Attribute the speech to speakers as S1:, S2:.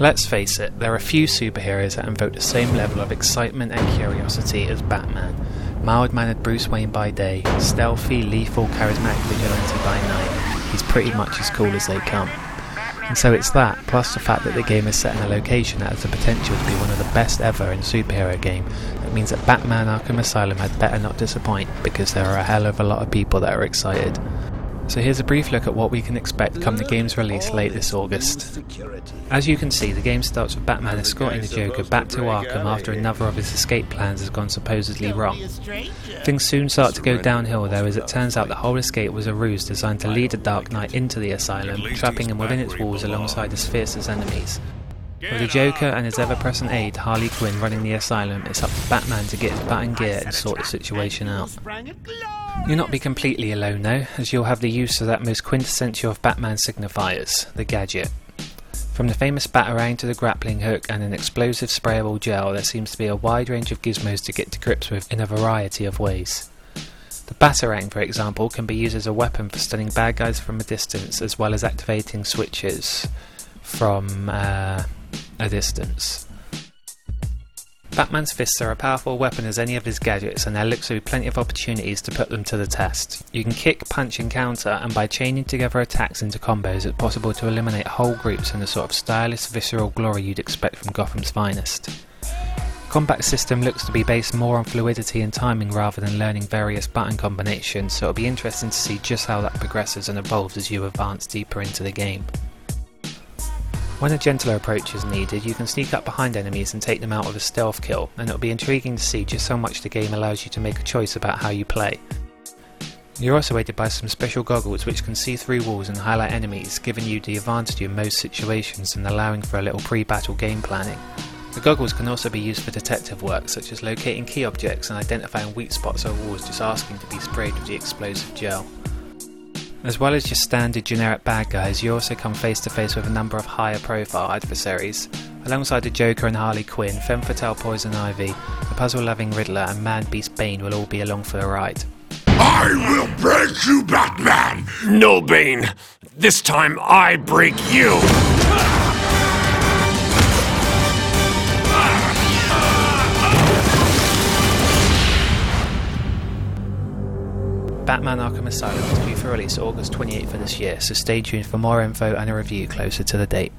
S1: Let's face it, there are few superheroes that invoke the same level of excitement and curiosity as Batman. Mild mannered Bruce Wayne by day, stealthy, lethal, charismatic vigilante by night. He's pretty much as cool as they come. And so it's that, plus the fact that the game is set in a location that has the potential to be one of the best ever in superhero game, that means that Batman Arkham Asylum had better not disappoint because there are a hell of a lot of people that are excited. So here's a brief look at what we can expect come the game's release late this August. As you can see, the game starts with Batman escorting the Joker back to Arkham after another of his escape plans has gone supposedly wrong. Things soon start to go downhill though as it turns out the whole escape was a ruse designed to lead the Dark Knight into the asylum, trapping him within its walls alongside his fiercest enemies. With the Joker and his ever present aide, Harley Quinn, running the asylum, it's up to Batman to get his bat gear and sort the situation out. You'll not be completely alone though, as you'll have the use of that most quintessential of Batman signifiers, the gadget. From the famous Batarang to the grappling hook and an explosive sprayable gel, there seems to be a wide range of gizmos to get to grips with in a variety of ways. The Batarang, for example, can be used as a weapon for stunning bad guys from a distance, as well as activating switches from uh, a distance. Batman's fists are a powerful weapon as any of his gadgets, and there looks to be plenty of opportunities to put them to the test. You can kick, punch, and counter, and by chaining together attacks into combos, it's possible to eliminate whole groups in the sort of stylish, visceral glory you'd expect from Gotham's finest. Combat system looks to be based more on fluidity and timing rather than learning various button combinations, so it'll be interesting to see just how that progresses and evolves as you advance deeper into the game. When a gentler approach is needed, you can sneak up behind enemies and take them out with a stealth kill, and it'll be intriguing to see just how much the game allows you to make a choice about how you play. You're also aided by some special goggles which can see through walls and highlight enemies, giving you the advantage in most situations and allowing for a little pre battle game planning. The goggles can also be used for detective work, such as locating key objects and identifying weak spots or walls, just asking to be sprayed with the explosive gel. As well as your standard generic bad guys, you also come face to face with a number of higher profile adversaries. Alongside the Joker and Harley Quinn, Femme Fatale Poison Ivy, the puzzle loving Riddler, and Man Beast Bane will all be along for the ride.
S2: I will break you, Batman!
S3: No, Bane! This time I break you!
S1: Batman Arkham Asylum is due for release August 28th of this year, so stay tuned for more info and a review closer to the date.